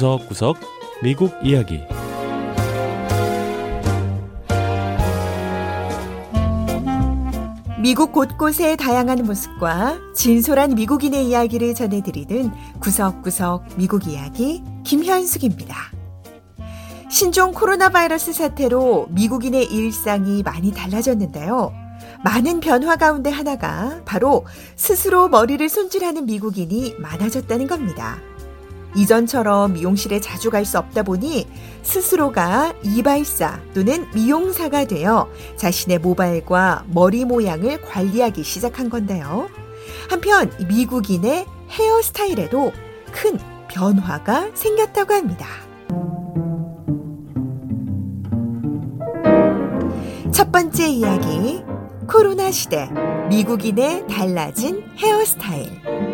구석구석 미국 이야기 미국 곳곳의 다양한 모습과 진솔한 미국인의 이야기를 전해드리는 구석구석 미국 이야기 김현숙입니다. 신종 코로나 바이러스 사태로 미국인의 일상이 많이 달라졌는데요. 많은 변화 가운데 하나가 바로 스스로 머리를 손질하는 미국인이 많아졌다는 겁니다. 이전처럼 미용실에 자주 갈 수 없다 보니 스스로가 이발사 또는 미용사가 되어 자신의 모발과 머리 모양을 관리하기 시작한 건데요. 한편 미국인의 헤어스타일에도 큰 변화가 생겼다고 합니다. 첫 번째 이야기. 코로나 시대. 미국인의 달라진 헤어스타일.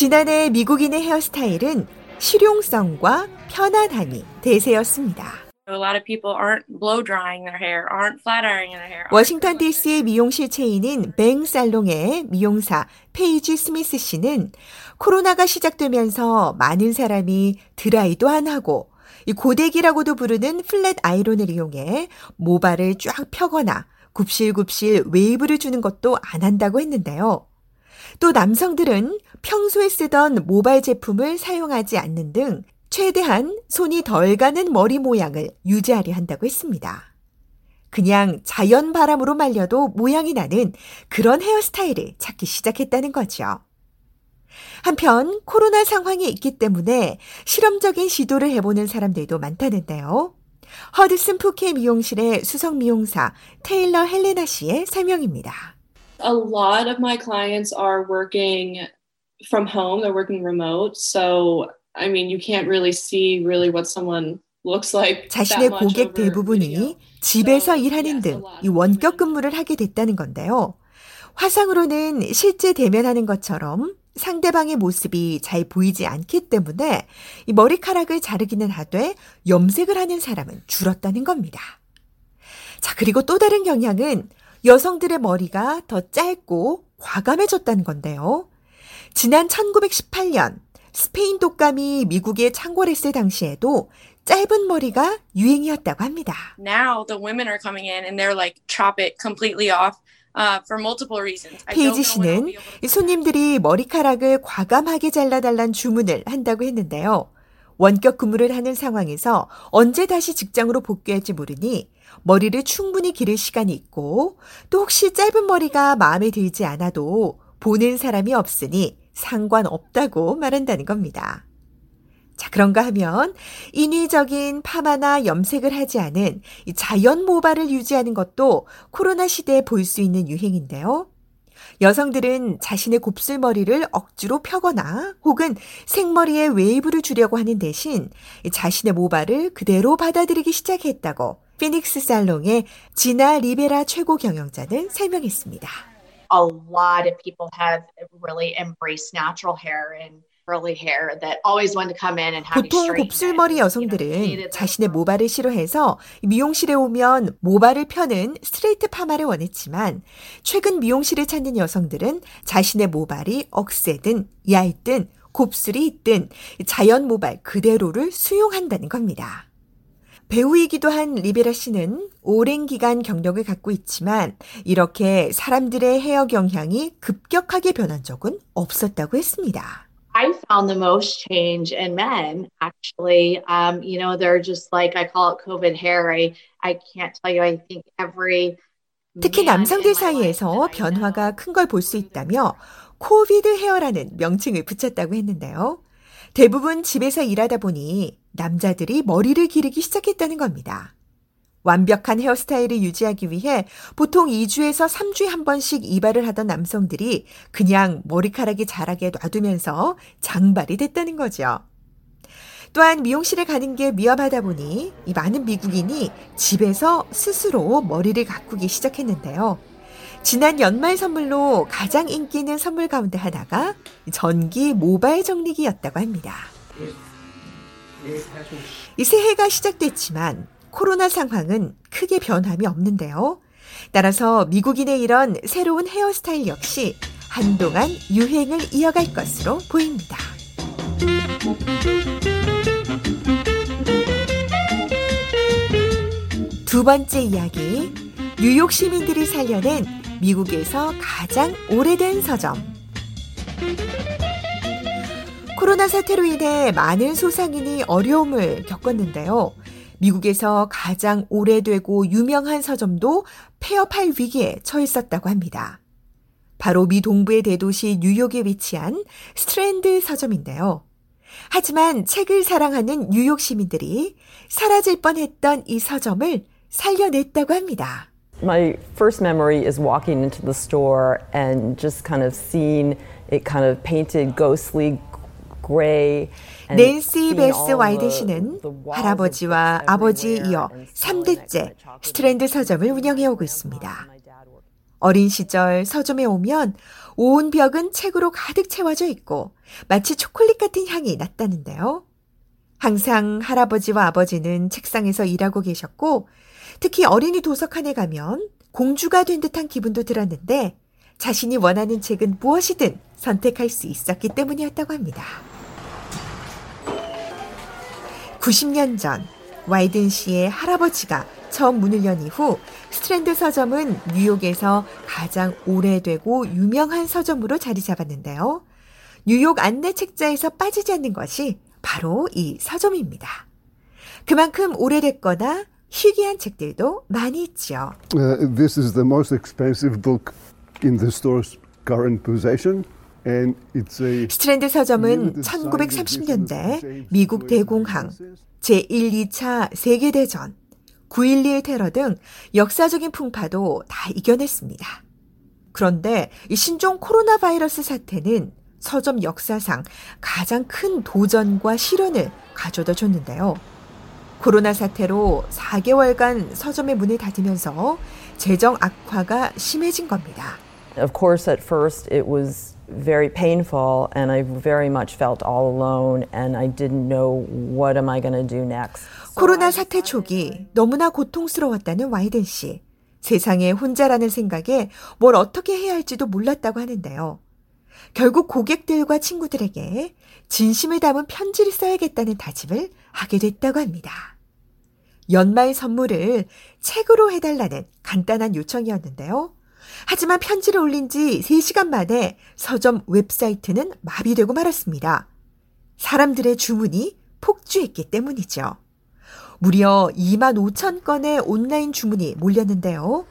지난해 미국인의 헤어스타일은 실용성과 편안함이 대세였습니다. 워싱턴 DC의 미용실 체인인 뱅 살롱의 미용사 페이지 스미스 씨는 코로나가 시작되면서 많은 사람이 드라이도 안 하고 이 고데기라고도 부르는 flat iron을 이용해 모발을 쫙 펴거나 굽실굽실 웨이브를 주는 것도 안 한다고 했는데요. 또 남성들은 평소에 쓰던 모발 제품을 사용하지 않는 등 최대한 손이 덜 가는 머리 모양을 유지하려 한다고 했습니다. 그냥 자연 바람으로 말려도 모양이 나는 그런 헤어스타일을 찾기 시작했다는 거죠. 한편 코로나 상황이 있기 때문에 실험적인 시도를 해보는 사람들도 많다는데요. 허드슨 푸케 미용실의 수석 미용사 테일러 헬레나 씨의 설명입니다. A lot of my clients are working from home, they're working remote. So, I mean, you can't really see really what someone looks like. 자신의 고객 대부분이. 집에서 일하는 등. 이 원격 근무를 하게 됐다는 건데요. 화상으로는 실제 대면하는 것처럼 상대방의 모습이 잘 보이지 않기 때문에 이 머리카락을 자르기는 하되 염색을 하는 사람은 줄었다는 겁니다. 자, 그리고 또 다른 경향은 여성들의 머리가 더 짧고 과감해졌다는 건데요. 지난 1918년 스페인 독감이 미국에 창궐했을 당시에도 짧은 머리가 유행이었다고 합니다. Now the women are coming in and they're like chop it completely off uh, 페이지 씨는 손님들이 머리카락을 과감하게 잘라달란 주문을 한다고 했는데요. 원격 근무를 하는 상황에서 언제 다시 직장으로 복귀할지 모르니 머리를 충분히 기를 시간이 있고 또 혹시 짧은 머리가 마음에 들지 않아도 보는 사람이 없으니 상관없다고 말한다는 겁니다. 자, 그런가 하면 인위적인 파마나 염색을 하지 않은 이 자연 모발을 유지하는 것도 코로나 시대에 볼 수 있는 유행인데요. 여성들은 자신의 곱슬머리를 억지로 펴거나 혹은 생머리에 웨이브를 주려고 하는 대신 이 자신의 모발을 그대로 받아들이기 시작했다고 피닉스 살롱의 지나 리베라 최고 경영자는 설명했습니다. a lot of people have really embraced natural hair and curly hair that always wanted to come in and have you 보통. 곱슬머리 여성들은 자신의 모발을 싫어해서 미용실에 오면 모발을 펴는 스트레이트 파마를 원했지만 최근 미용실을 찾는 여성들은 자신의 모발이 억세든 얇든 곱슬이 있든 자연 모발 그대로를 수용한다는 겁니다. 배우이기도 한 리베라 씨는 오랜 기간 경력을 갖고 있지만 이렇게 사람들의 헤어 경향이 급격하게 변한 적은 없었다고 했습니다. I found the most change in men. Actually, um, you know, they're just like I call it COVID hair. I I can't tell you. I think every 특히 남성들 사이에서 변화가 큰 걸 볼 수 있다며 코비드 헤어라는 명칭을 붙였다고 했는데요. 대부분 집에서 일하다 보니 남자들이 머리를 기르기 시작했다는 겁니다. 완벽한 헤어스타일을 유지하기 위해 보통 2주에서 3주에 한 번씩 이발을 하던 남성들이 그냥 머리카락이 자라게 놔두면서 장발이 됐다는 거죠. 또한 미용실에 가는 게 위험하다 보니 이 많은 미국인이 집에서 스스로 머리를 가꾸기 시작했는데요. 지난 연말 선물로 가장 인기 있는 선물 가운데 하나가 전기 모발 정리기였다고 합니다. 이 새해가 시작됐지만 코로나 상황은 크게 변함이 없는데요. 따라서 미국인의 이런 새로운 헤어스타일 역시 한동안 유행을 이어갈 것으로 보입니다. 두 번째 이야기. 뉴욕 시민들이 살려낸 미국에서 가장 오래된 서점. 코로나 사태로 인해 많은 소상인이 어려움을 겪었는데요. 미국에서 가장 오래되고 유명한 서점도 폐업할 위기에 처했었다고 합니다. 바로 미 동부의 대도시 뉴욕에 위치한 스트랜드 서점인데요. 하지만 책을 사랑하는 뉴욕 시민들이 사라질 뻔했던 이 서점을 살려냈다고 합니다. My first memory is walking into the store and just kind of seeing it kind of painted ghostly 낸시 베스 the- 씨는 할아버지와 아버지에 everywhere 이어 and smelling like 3대째 my chocolate 스트랜드. 서점을 운영해 오고 있습니다. 어린 시절 서점에 오면 온 벽은 책으로 가득 채워져 있고 마치 초콜릿 같은 향이 났다는데요. 항상 할아버지와 아버지는 책상에서 일하고 계셨고 특히 어린이 도서관에 가면 공주가 된 듯한 기분도 들었는데 자신이 원하는 책은 무엇이든 선택할 수 있었기 때문이었다고 합니다. 90년 전 와이든 씨의 할아버지가 처음 문을 연 이후 스트랜드 서점은 뉴욕에서 가장 오래되고 유명한 서점으로 자리 잡았는데요. 뉴욕 안내 책자에서 빠지지 않는 것이 바로 이 서점입니다. 그만큼 오래됐거나 희귀한 책들도 많이 있죠. Uh, this is the most expensive book in the store's current possession, 스트랜드 서점은 1930년대 미국 대공황, 제1, 2차 세계대전, 9.11 테러 등 역사적인 풍파도 다 이겨냈습니다. 그런데 이 신종 코로나 바이러스 사태는 서점 역사상 가장 큰 도전과 시련을 가져다 줬는데요. 코로나 사태로 4개월간 서점의 문을 닫으면서 재정 악화가 심해진 겁니다. Of course, at first it was very painful, and I very much felt all alone, and I didn't know what am I going to do next. 코로나 사태 초기 너무나 고통스러웠다는 와이든 씨. 세상에 혼자라는 생각에 뭘 어떻게 해야 할지도 몰랐다고 하는데요. 결국 고객들과 친구들에게 진심을 담은 편지를 써야겠다는 다짐을 하게 됐다고 합니다. 연말 선물을 책으로 해달라는 간단한 요청이었는데요. 하지만 편지를 올린 지 3시간 만에 서점 웹사이트는 마비되고 말았습니다. 사람들의 주문이 폭주했기 때문이죠. 무려 2만 5천 건의 온라인 주문이 몰렸는데요.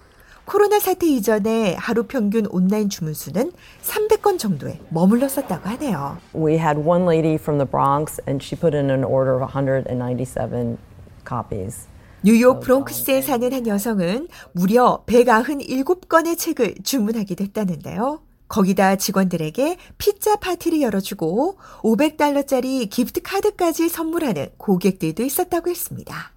코로나 사태 이전에 하루 평균 온라인 주문 수는 300건 정도에 머물렀었다고 하네요. We had one lady from the Bronx, and she put in an order of 197 copies. 뉴욕 브롱크스에 사는 한 여성은 무려 197건의 책을 주문하기도 했다는데요. 거기다 직원들에게 피자 파티를 열어주고 500달러짜리 기프트 카드까지 선물하는 고객들도 있었다고 했습니다.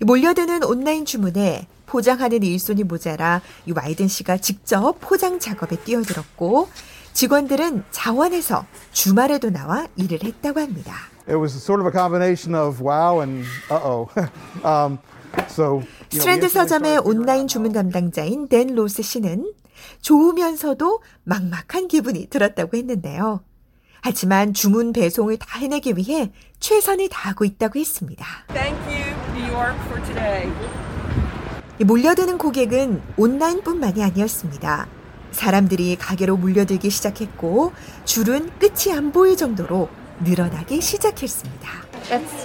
몰려드는 온라인 주문에 포장하는 일손이 모자라 이 와이든 씨가 직접 포장 작업에 뛰어들었고 직원들은 자원해서 주말에도 나와 일을 했다고 합니다. It was sort of a combination of wow and uh oh. um, so, you know, we 스트랜드 서점의 온라인 주문 담당자인 댄 로스 씨는 좋으면서도 막막한 기분이 들었다고 했는데요. 하지만 주문 배송을 다 해내기 위해 최선을 다하고 있다고 했습니다. 이 몰려드는 고객은 온라인뿐만이 아니었습니다. 사람들이 가게로 몰려들기 시작했고 줄은 끝이 안 보일 정도로 늘어나기 시작했습니다.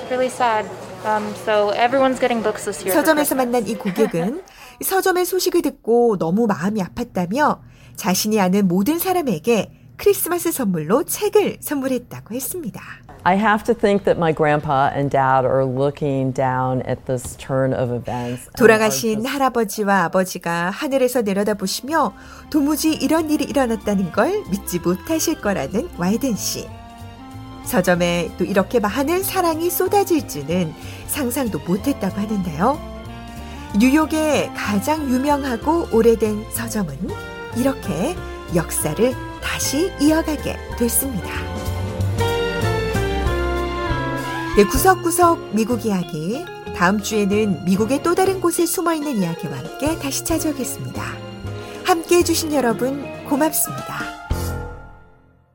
Really sad. Um, so everyone's getting books this year. for 서점에서. 만난 이 고객은 서점의 소식을 듣고 너무 마음이 아팠다며 자신이 아는 모든 사람에게 크리스마스 선물로 책을 선물했다고 했습니다. I have to think that my grandpa and dad are looking down at this turn of events. 돌아가신 할아버지와 아버지가 하늘에서 내려다보시며 도무지 이런 일이 일어났다는 걸 믿지 못하실 거라는 와이든 씨. 서점에 또 이렇게 많은 사랑이 쏟아질 줄은 상상도 못했다고 하는데요. 뉴욕의 가장 유명하고 오래된 서점은 이렇게 역사를 다시 이어가게 됐습니다. 네, 구석구석 미국 이야기. 다음 주에는 미국의 또 다른 곳에 숨어 있는 이야기와 함께 다시 찾아오겠습니다. 함께 해주신 여러분 고맙습니다.